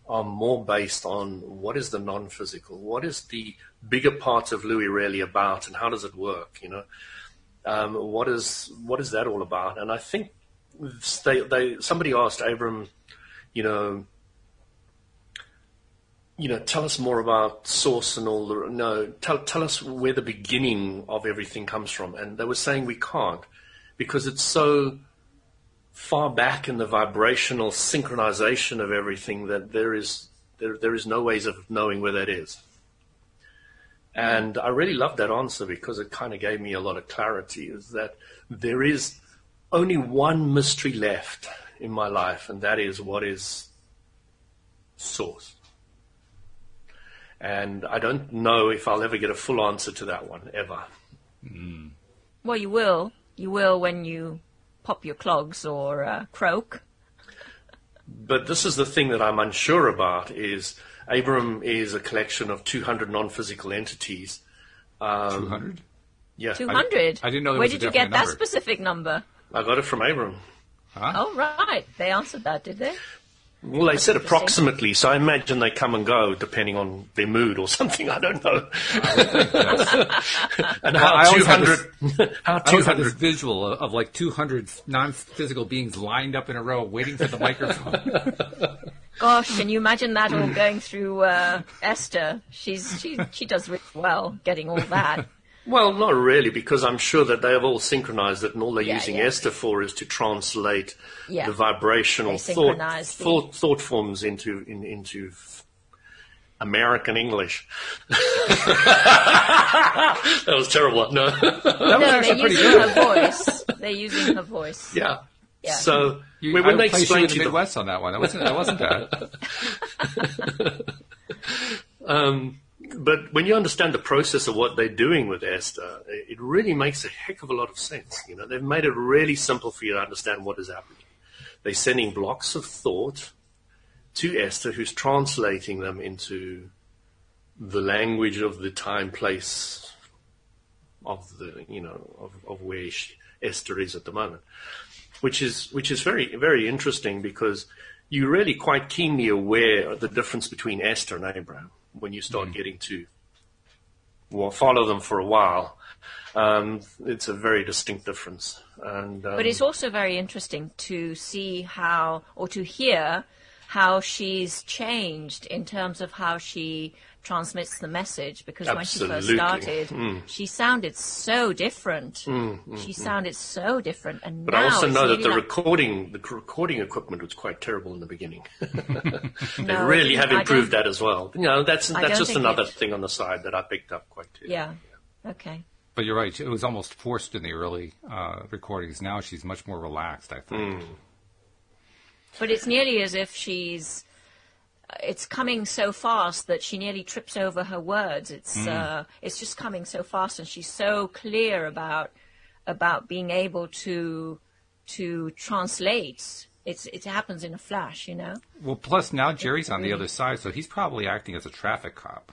are more based on what is the non-physical, what is the bigger part of Louis really about, and how does it work? You know, um, what is what is that all about? And I think they, they somebody asked Abram, you know, you know, tell us more about source and all the no, tell tell us where the beginning of everything comes from. And they were saying we can't because it's so far back in the vibrational synchronization of everything that there is there there is no ways of knowing where that is. And I really loved that answer because it kind of gave me a lot of clarity is that there is only one mystery left in my life, and that is what is source. And I don't know if I'll ever get a full answer to that one, ever. Mm. Well, you will. You will when you pop your clogs or uh, croak. But this is the thing that I'm unsure about is Abram is a collection of 200 non-physical entities. Um, 200? Yeah. 200? I, I, didn't know Where did you get number. that specific number? I got it from Abram. Huh? Oh, right. They answered that, did they? Well, they said approximately, so I imagine they come and go depending on their mood or something. I don't know. and well, how two hundred? How two hundred visual of, of, like two hundred non-physical beings lined up in a row, waiting for the microphone. Gosh, can you imagine that all going through uh, Esther? She's she she does really well getting all that. Well, not really, because I'm sure that they have all synchronized it, and all they're Yeah, using yeah. Esther for is to translate Yeah. the vibrational thought, the- thought thought forms into in, into American English. that was terrible. No, That was No, they're pretty using good. her voice. They're using her voice. yeah. Yeah. So You, when I they would place you explain in to the you the Midwest on that one. That wasn't. That wasn't bad. Um, but when you understand the process of what they're doing with Esther, it really makes a heck of a lot of sense. You know, they've made it really simple for you to understand what is happening. They're sending blocks of thought to Esther, who's translating them into the language of the time, place of the, you know, of, of where she, Esther is at the moment, which is which is very very interesting because you're really quite keenly aware of the difference between Esther and Abraham when you start getting to well, follow them for a while. Um, it's a very distinct difference, and um, But it's also very interesting to see how, or to hear how she's changed in terms of how she transmits the message. Because when she first Absolutely. started, hmm. she sounded so different. Hmm, hmm, she sounded so different, and But now I also it's know that the like- recording, the recording equipment was quite terrible in the beginning. they No, really have improved that as well. You know, that's that's just another it- thing on the side that I picked up quite too. yeah. Okay. But you're right. It was almost forced in the early uh, recordings. Now she's much more relaxed. I think. But it's nearly as if she's. It's coming so fast that she nearly trips over her words. It's uh, it's just coming so fast, and she's so clear about about being able to to translate. It's it happens in a flash, you know. Well, plus now Jerry's on the other side, so he's probably acting as a traffic cop.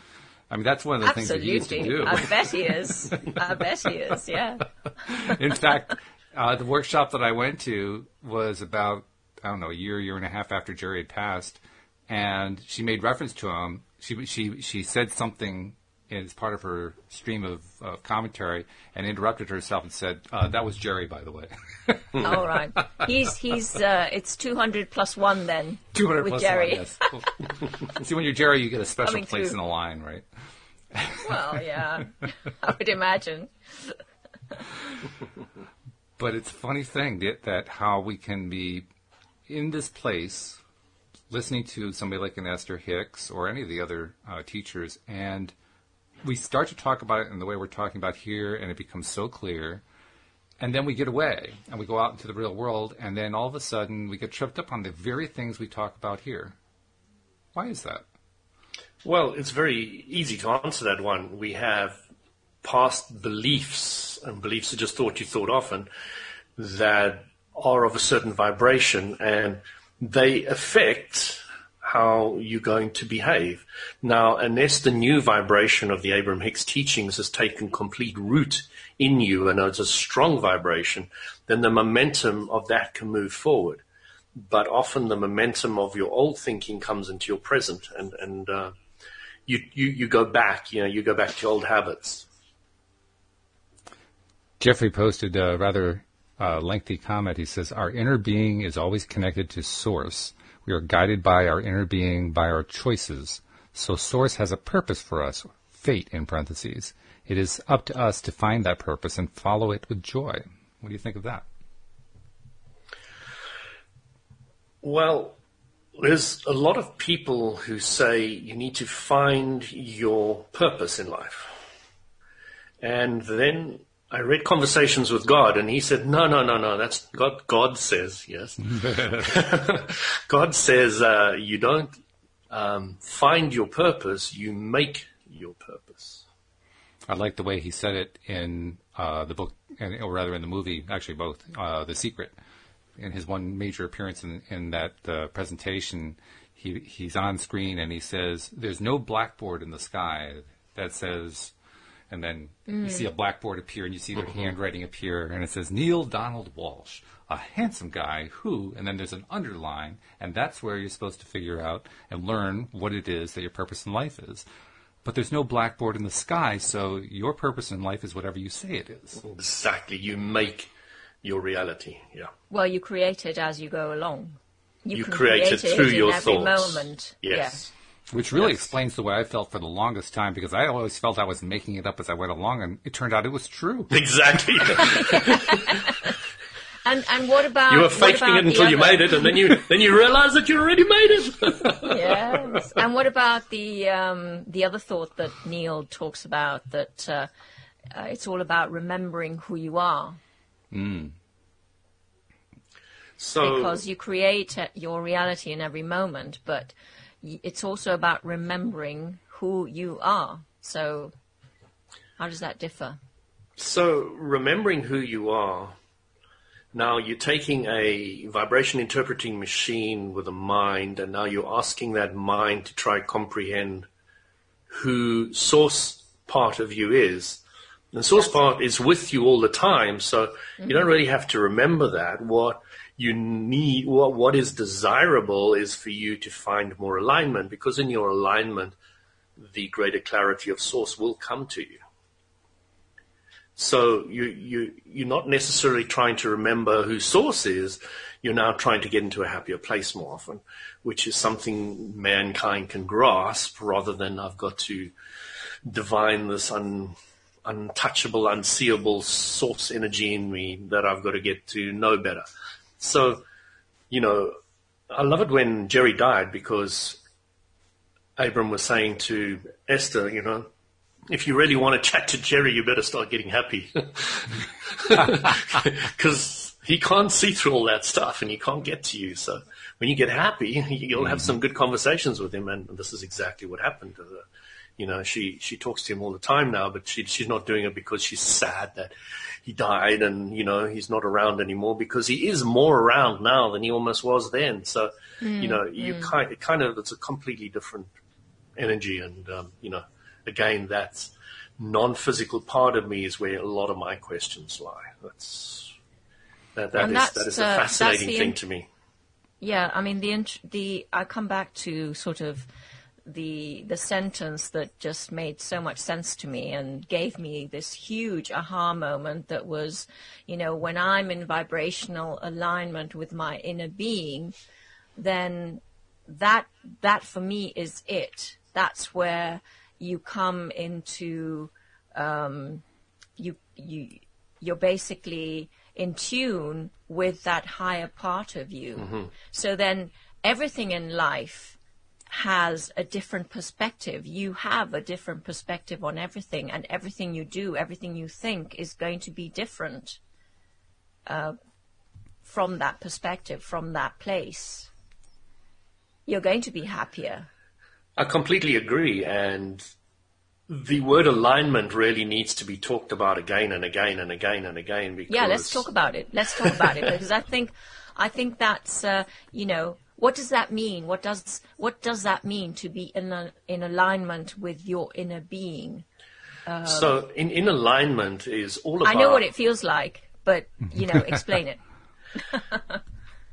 I mean, that's one of the things that he used to Absolutely, do. I bet he is. I bet he is. Yeah. In fact, uh, the workshop that I went to was about I don't know a year, year and a half after Jerry had passed, and she made reference to him. She she she said something as part of her stream of uh, commentary and interrupted herself and said, uh, "That was Jerry, by the way." All right. He's he's. Uh, it's two hundred plus one then. Two hundred with plus Jerry. one. Yes. See, when you're Jerry, you get a special Coming place through. in the line, right? Well, yeah. I would imagine. But it's a funny thing that, that how we can be in this place listening to somebody like an Esther Hicks or any of the other uh, teachers, and we start to talk about it in the way we're talking about here, and it becomes so clear. And then we get away and we go out into the real world, and then all of a sudden we get tripped up on the very things we talk about here. Why is that? Well, it's very easy to answer that one. We have past beliefs, and beliefs are just thought you thought often, that are of a certain vibration, and they affect how you're going to behave. Now, unless the new vibration of the Abraham Hicks teachings has taken complete root in you and it's a strong vibration, then the momentum of that can move forward. But often the momentum of your old thinking comes into your present, and, and uh, you, you, you go back, you know, you go back to old habits. Jeffrey posted a rather uh, lengthy comment. He says, Our inner being is always connected to Source. We are guided by our inner being by our choices. So Source has a purpose for us, fate in parentheses. It is up to us to find that purpose and follow it with joy. What do you think of that? Well, there's a lot of people who say you need to find your purpose in life. And then I read Conversations with God, and he said, "No, no, no, no. That's God. God says yes. God says uh, you don't um, find your purpose; you make your purpose." I like the way he said it in uh, the book, and, or rather in the movie, actually both, uh, The Secret. In his one major appearance in, in that uh, presentation, he he's on screen and he says, "There's no blackboard in the sky that says." And then you mm. see a blackboard appear, and you see their uh-huh. handwriting appear, and it says Neale Donald Walsch, a handsome guy who, and then there's an underline, and that's where you're supposed to figure out and learn what it is that your purpose in life is. But there's no blackboard in the sky, so your purpose in life is whatever you say it is. Exactly. You make your reality. Yeah. Well, you create it as you go along. You can create it through in your every thoughts. moment. Yes. Which really Yes. explains the way I felt for the longest time because I always felt I was making it up as I went along, and it turned out it was true. Exactly. And and what about you were faking it until you other- made it, and then you then you realize that you already made it. yes. And what about the um, the other thought that Neale talks about that uh, uh, it's all about remembering who you are so because you create uh, your reality in every moment, but y- it's also about remembering who you are. So how does that differ? So, remembering who you are, now you're taking a vibration interpreting machine with a mind, and now you're asking that mind to try comprehend who source part of you is. And source part is with you all the time, so you don't mm-hmm. really have to remember that. What you need, what, what is desirable is for you to find more alignment, because in your alignment, the greater clarity of source will come to you. So you, you, you're not necessarily trying to remember who source is. You're now trying to get into a happier place more often, which is something mankind can grasp rather than I've got to divine this un, untouchable, unseeable source energy in me that I've got to get to know better. So, you know, I love it when Jerry died because Abram was saying to Esther, you know, if you really want to chat to Jerry, you better start getting happy. Because he can't see through all that stuff and he can't get to you. So when you get happy, you'll have mm-hmm. some good conversations with him. And this is exactly what happened. You know, she, she talks to him all the time now, but she, she's not doing it because she's sad that he died and, you know, he's not around anymore because he is more around now than he almost was then. So, you know, you kind, it kind of, it's a completely different energy and, um, you know, again, that non-physical part of me is where a lot of my questions lie. That's that, that is that's, that is a uh, that's fascinating thing int- to me. Yeah, I mean the int- the I come back to sort of the the sentence that just made so much sense to me and gave me this huge aha moment that was, you know, when I'm in vibrational alignment with my inner being, then that that for me is it. That's where you come into um, you you you're basically in tune with that higher part of you. So then everything in life has a different perspective. You have a different perspective on everything, and everything you do, everything you think is going to be different uh, from that perspective, from that place. You're going to be happier. I completely agree, and the word alignment really needs to be talked about again and again and again and again. Because Yeah, let's talk about it. Let's talk about it because I think, I think that's uh, you know what does that mean? What does what does that mean to be in a, in alignment with your inner being? So, in, in alignment is all about. I know what it feels like, but mm-hmm. you know, explain it.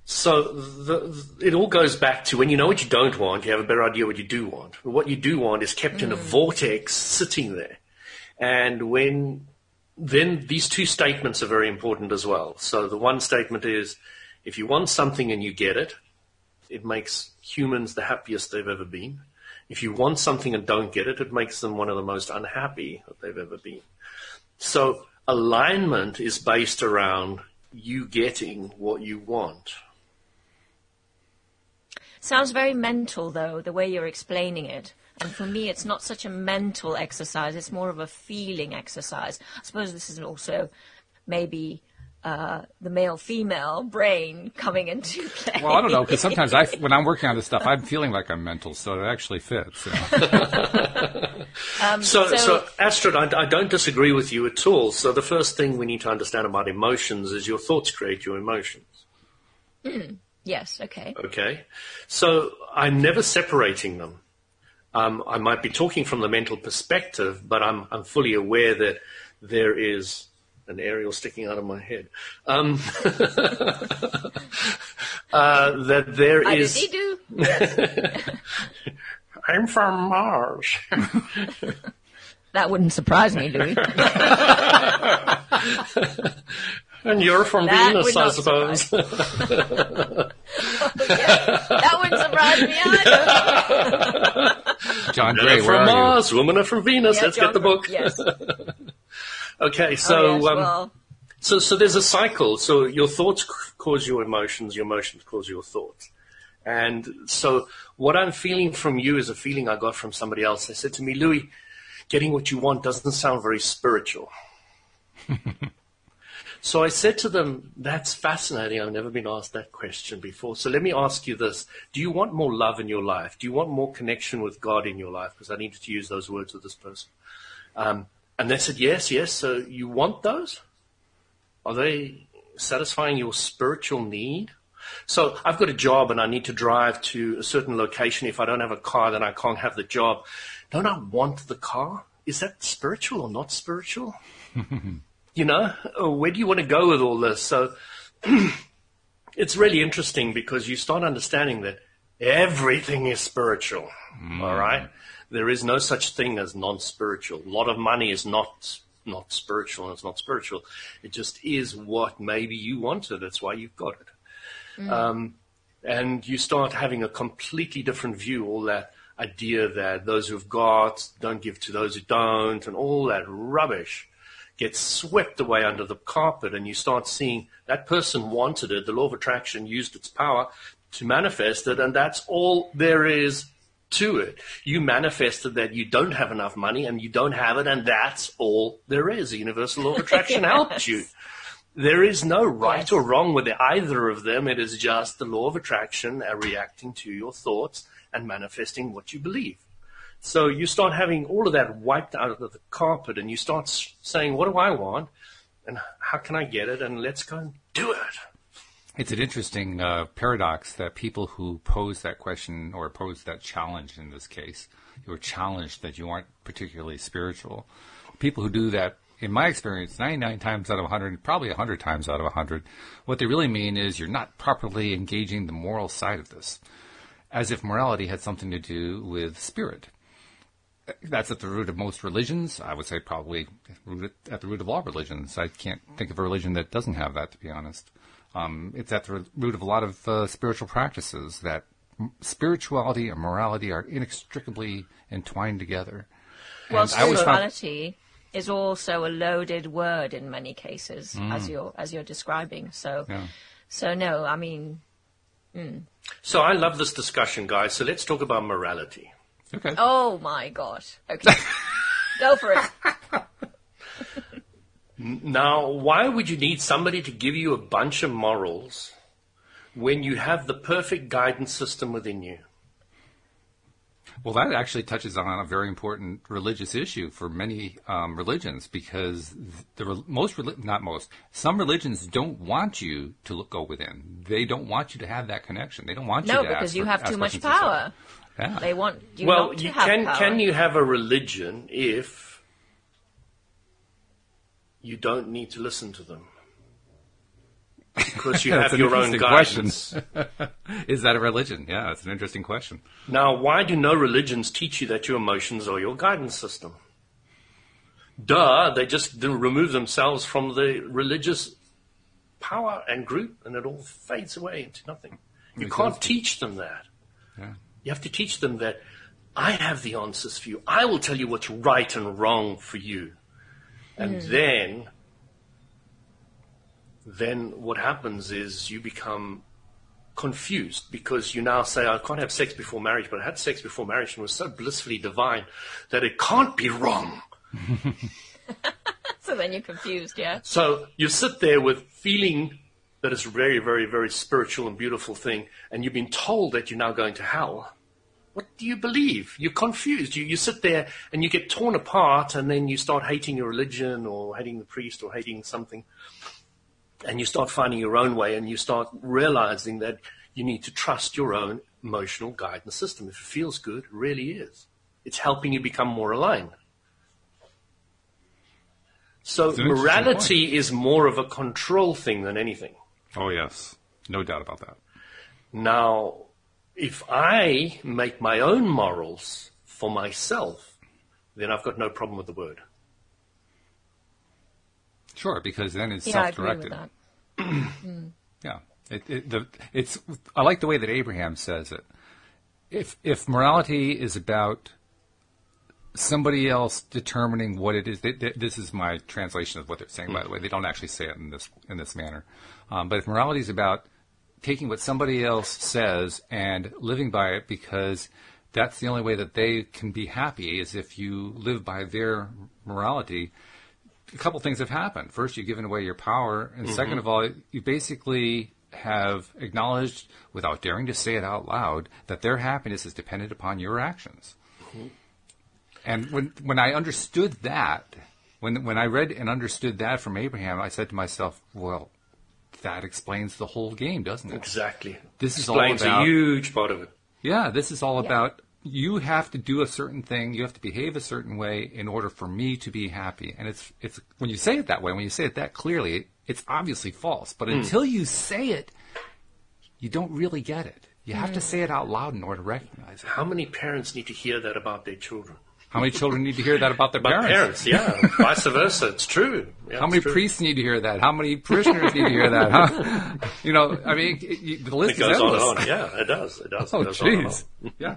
So the, it all goes back to when you know what you don't want, you have a better idea what you do want. But what you do want is kept in a mm. vortex sitting there. And when, then these two statements are very important as well. So the one statement is, if you want something and you get it, it makes humans the happiest they've ever been. If you want something and don't get it, it makes them one of the most unhappy that they've ever been. So alignment is based around you getting what you want. Sounds very mental, though, the way you're explaining it. And for me, it's not such a mental exercise, it's more of a feeling exercise. I suppose this is also maybe uh, the male female brain coming into play. Well, I don't know because sometimes I, when I'm working on this stuff, I'm feeling like I'm mental, so it actually fits. You know? um, so, so, so, Astrid, I, I, don't disagree with you at all. So, the first thing we need to understand about emotions is your thoughts create your emotions. Mm, yes. Okay. Okay. So, I'm never separating them. Um, I might be talking from the mental perspective, but I'm, I'm fully aware that there is an aerial sticking out of my head. Um, uh, that there is. I'm from Mars. that wouldn't surprise me, Louis. and you're from that Venus, I suppose. oh, yeah. That wouldn't surprise me either. John Gray, from Mars, you? women are from Venus. Yeah, Let's John get the book. Yes. Okay, so oh, yes, um, well. so so there's a cycle. So your thoughts cause your emotions, your emotions cause your thoughts. And so what I'm feeling from you is a feeling I got from somebody else. They said to me, Louis, getting what you want doesn't sound very spiritual. so I said to them, that's fascinating. I've never been asked that question before. So let me ask you this. Do you want more love in your life? Do you want more connection with God in your life? Because I needed to use those words with this person. Um, and they said, Yes, yes. So you want those? Are they satisfying your spiritual need? So I've got a job and I need to drive to a certain location. If I don't have a car, then I can't have the job. Don't I want the car? Is that spiritual or not spiritual? you know, where do you want to go with all this? So it's really interesting because you start understanding that everything is spiritual. Mm. All right. There is no such thing as non-spiritual. A lot of money is not not spiritual, and it's not spiritual. It just is what maybe you wanted. That's why you've got it. Mm. Um, and you start having a completely different view. All that idea that those who've got don't give to those who don't, and all that rubbish gets swept away under the carpet, and you start seeing that person wanted it. The law of attraction used its power to manifest it, and that's all there is to it. You manifested that you don't have enough money and you don't have it, and that's all there is. The universal law of attraction yes. helped you. There is no right yes. or wrong with either of them. It is just the law of attraction uh, reacting to your thoughts and manifesting what you believe. So you start having all of that wiped out of the carpet and you start saying, what do I want? And how can I get it? And let's go and do it. It's an interesting uh, paradox that people who pose that question or pose that challenge in this case, you are challenged that you aren't particularly spiritual. People who do that, in my experience, 99 times out of 100, probably 100 times out of 100, what they really mean is you're not properly engaging the moral side of this, as if morality had something to do with spirit. That's at the root of most religions. I would say probably at the root of all religions. I can't think of a religion that doesn't have that, to be honest. Um, it's at the root of a lot of uh, spiritual practices that spirituality and morality are inextricably entwined together. Well, and spirituality found... is also a loaded word in many cases, mm. as you're as you're describing. So, yeah. so no, I mean. Mm. So I love this discussion, guys. So let's talk about morality. Okay. Oh my god. Okay. Go for it. Now, why would you need somebody to give you a bunch of morals when you have the perfect guidance system within you? Well, that actually touches on a very important religious issue for many um, religions because the most not most some religions don't want you to look, go within. They don't want you to have that connection. They don't want no, you to because you have too much power. Yeah. They want you well, you can power. can you have a religion if you don't need to listen to them. Because you have your own guidance. Is that a religion? Yeah, that's an interesting question. Now, why do no religions teach you that your emotions are your guidance system? Duh, they just remove themselves from the religious power and group, and it all fades away into nothing. You can't teach them that. Yeah. You have to teach them that I have the answers for you. I will tell you what's right and wrong for you. And mm. then, then what happens is you become confused because you now say, I can't have sex before marriage, but I had sex before marriage and was so blissfully divine that it can't be wrong. So then you're confused, yeah? So you sit there with feeling that it's a very, very, very spiritual and beautiful thing, and you've been told that you're now going to hell. What do you believe? You're confused. You, you sit there and you get torn apart, and then you start hating your religion or hating the priest or hating something. And you start finding your own way, and you start realizing that you need to trust your own emotional guidance system. If it feels good, it really is. It's helping you become more aligned. So It's an interesting morality is more of a control thing than anything. Oh yes, no doubt about that. Now, if I make my own morals for myself, then I've got no problem with the word. Sure, because then it's Yeah, I agree with self-directed. that. Yeah, it, it, the, it's. I like the way that Abraham says it. If if morality is about somebody else determining what it is, th- th- this is my translation of what they're saying. By the way, they don't actually say it in this in this manner. Um, but if morality is about taking what somebody else says and living by it because that's the only way that they can be happy is if you live by their morality a couple things have happened. First, you've given away your power, and mm-hmm. second of all, you basically have acknowledged, without daring to say it out loud, that their happiness is dependent upon your actions. Mm-hmm. And when when I understood that, when when I read and understood that from Abraham, I said to myself, "Well, that explains the whole game, doesn't it?" Exactly. This is all Explains about- a huge part of it. Yeah, this is all Yeah. about you have to do a certain thing, you have to behave a certain way in order for me to be happy. And it's it's when you say it that way, when you say it that clearly, it's obviously false. But hmm. until you say it, you don't really get it. You have to hmm. say it out loud in order to recognize it. How many parents need to hear that about their children? How many children need to hear that about their About parents? parents, yeah. Vice versa. It's true. Yeah, How many true. priests need to hear that? How many parishioners need to hear that? Huh? You know, I mean, it, you- the list It goes is on and on. Yeah, it does. It does. Oh, it goes on and jeez. Yeah.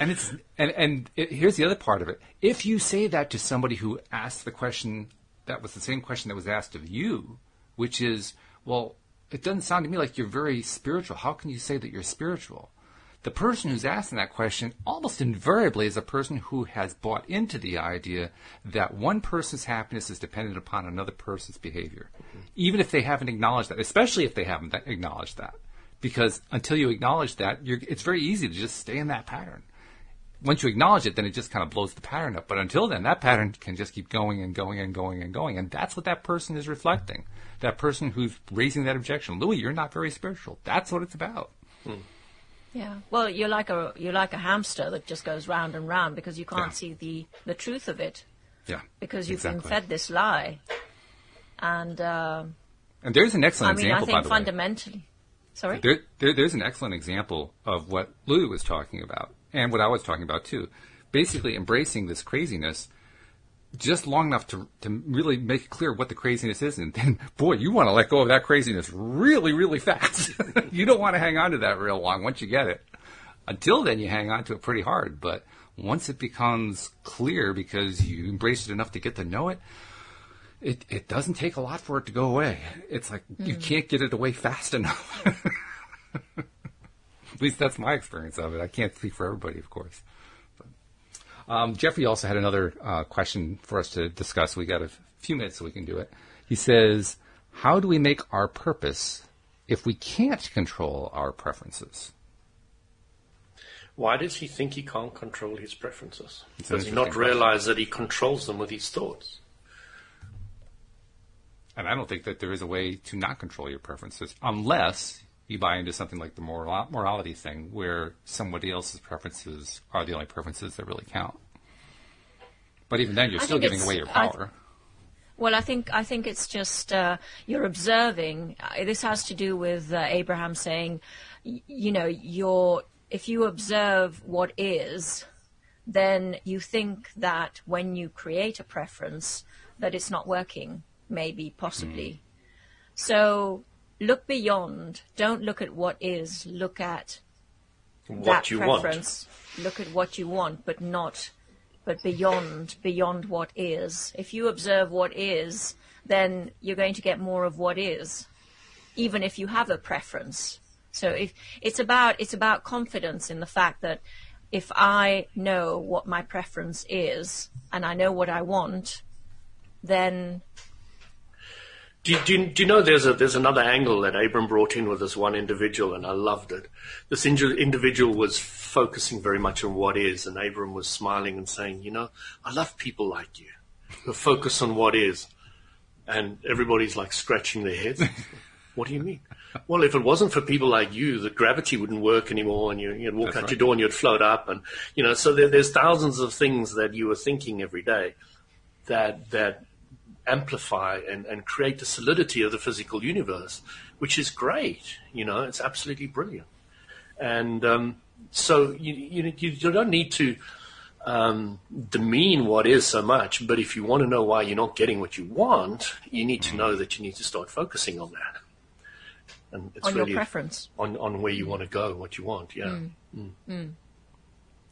and it's and and it, here's the other part of it. If you say that to somebody who asked the question that was the same question that was asked of you, which is, well, it doesn't sound to me like you're very spiritual. How can you say that you're spiritual? The person who's asking that question almost invariably is a person who has bought into the idea that one person's happiness is dependent upon another person's behavior, even if they haven't acknowledged that, especially if they haven't acknowledged that. Because until you acknowledge that, it's very easy to just stay in that pattern. Once you acknowledge it, then it just kind of blows the pattern up. But until then, that pattern can just keep going and going and going and going. And that's what that person is reflecting. That person who's raising that objection. Louis, you're not very spiritual. That's what it's about. Hmm. Yeah. Well, you're like a you're like a hamster that just goes round and round because you can't Yeah. see the the truth of it Yeah. because you've exactly. been fed this lie. And uh, And there's an excellent I excellent mean, I example, by think the way. fundamentally. Sorry. There, there, there's an excellent example of what Lou was talking about, and what I was talking about too. Basically, embracing this craziness just long enough to to really make clear what the craziness is, and then, boy, you want to let go of that craziness really, really fast. you don't want to hang on to that real long once you get it. Until then, you hang on to it pretty hard, but once it becomes clear because you embrace it enough to get to know it, it, it doesn't take a lot for it to go away. It's like you mm. can't get it away fast enough. At least that's my experience of it. I can't speak for everybody, of course. Um, Jeffrey also had another uh, question for us to discuss. We got a few minutes so we can do it. He says, "How do we make our purpose if we can't control our preferences?" Why does he think he can't control his preferences? It's Does he not interesting question. realize that he controls them with his thoughts? And I don't think that there is a way to not control your preferences unless you buy into something like the moral, morality thing where somebody else's preferences are the only preferences that really count. But even then, you're I still giving away your I- power. Well, I think I think it's just uh, you're observing. Uh, this has to do with uh, Abraham saying, you know, you're if you observe what is, then you think that when you create a preference, that it's not working. Maybe, possibly. So look beyond. Don't look at what is. Look at What that you want. preference. Look at what you want, but not, but beyond, beyond what is. If you observe what is, then you're going to get more of what is, even if you have a preference. So if it's about it's about confidence in the fact that if I know what my preference is and I know what I want, then Do you, do, do you know there's a there's another angle that Abram brought in with this one individual, and I loved it. This individual was focusing very much on what is, and Abram was smiling and saying, "You know, I love people like you who focus on what is." And everybody's like scratching their heads. what do you mean? Well, if it wasn't for people like you, the gravity wouldn't work anymore, and you, you'd walk That's out right. your door and you'd float up, and you know. So there, there's thousands of things that you are thinking every day that that amplify and, and create the solidity of the physical universe, which is great. You know, it's absolutely brilliant. And um, so you, you you don't need to um, demean what is so much, but if you want to know why you're not getting what you want, you need to know that you need to start focusing on that. And it's on your really preference. on on where you want to go, what you want. Yeah.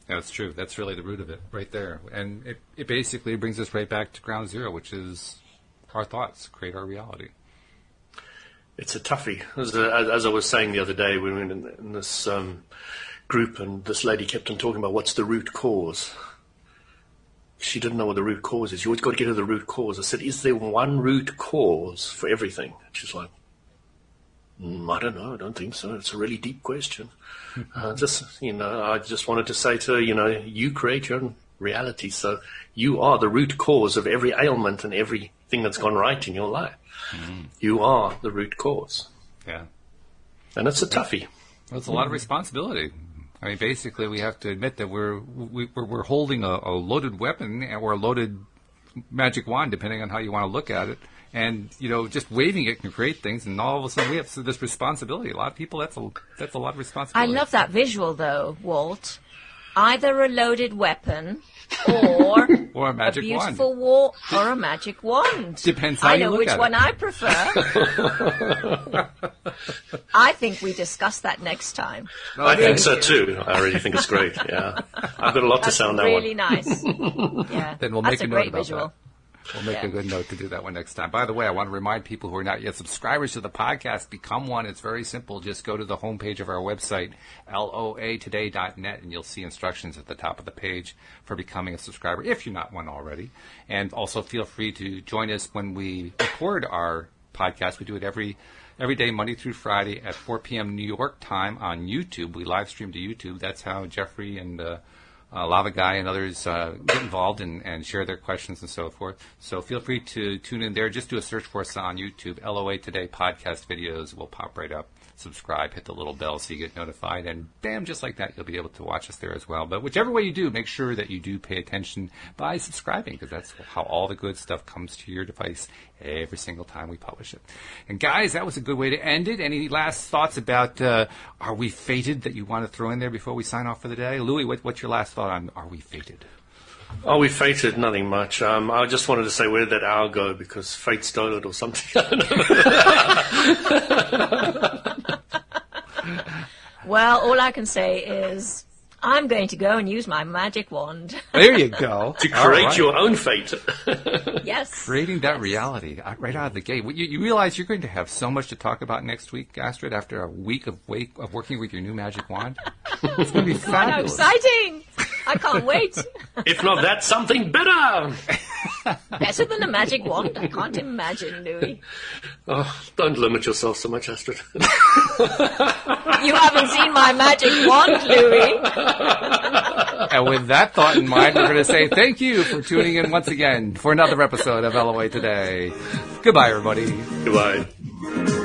That's true. That's really the root of it, right there. And it, it basically brings us right back to ground zero, which is our thoughts create our reality. It's a toughie. As, uh, as I was saying the other day, we were in, in this um, group, and this lady kept on talking about what's the root cause. She didn't know what the root cause is. You always got to get to the root cause. I said, "Is there one root cause for everything?" She's like, mm, "I don't know. I don't think so. It's a really deep question." uh, just you know, I just wanted to say to her, you know, you create your own reality, so you are the root cause of every ailment and everything that's gone right in your life. Mm-hmm. You are the root cause. Yeah. And it's a toughie. Well, it's a lot of mm-hmm. responsibility. I mean, basically, we have to admit that we're we, we're, we're holding a, a loaded weapon or a loaded magic wand, depending on how you want to look at it. And you know, just waving it can create things, and all of a sudden we have this responsibility. A lot of people, that's a that's a lot of responsibility. I love that visual though, Walt. Either a loaded weapon or Or a magic a wand. beautiful war or a magic wand. Depends how I you know look which at one it. I prefer. I think we discuss that next time. I think so too. I really think it's great. Yeah. I've got a lot to That's say on that really one. nice. Yeah, Then we'll that's make a a note great about visual. that. We'll make a good note to do that one next time. By the way, I want to remind people who are not yet subscribers to the podcast, become one. It's very simple. Just go to the homepage of our website, loatoday.net, and you'll see instructions at the top of the page for becoming a subscriber if you're not one already. And also feel free to join us when we record our podcast. We do it every every day, Monday through Friday at 4 p.m. New York time on YouTube. We live stream to YouTube. That's how Jeffrey and uh, uh, Lava Guy and others uh, get involved and, and share their questions and so forth. So feel free to tune in there. Just do a search for us on YouTube. LOA Today podcast videos will pop right up. Subscribe, hit the little bell so you get notified, and bam, just like that, you'll be able to watch us there as well. But whichever way you do, make sure that you do pay attention by subscribing because that's how all the good stuff comes to your device every single time we publish it. And guys, that was a good way to end it. Any last thoughts about uh, Are We Fated that you want to throw in there before we sign off for the day? Louis, what, what's your last thought on Are We Fated? Oh, we fated nothing much. Um, I just wanted to say where did that hour go because fate stole it or something. Well, all I can say is I'm going to go and use my magic wand. There you go. to create right. your own fate. yes. Creating that reality uh, right out of the gate. You, you realize you're going to have so much to talk about next week, Astrid, after a week of wake, of working with your new magic wand. It's going to be God, how fabulous. exciting! I can't wait. if not that, something better. Better than a magic wand. I can't imagine, Louis. Oh, don't limit yourself so much, Astrid. You haven't seen my magic wand, Louis. And with that thought in mind, we're going to say thank you for tuning in once again for another episode of LOA Today. Goodbye, everybody. Goodbye.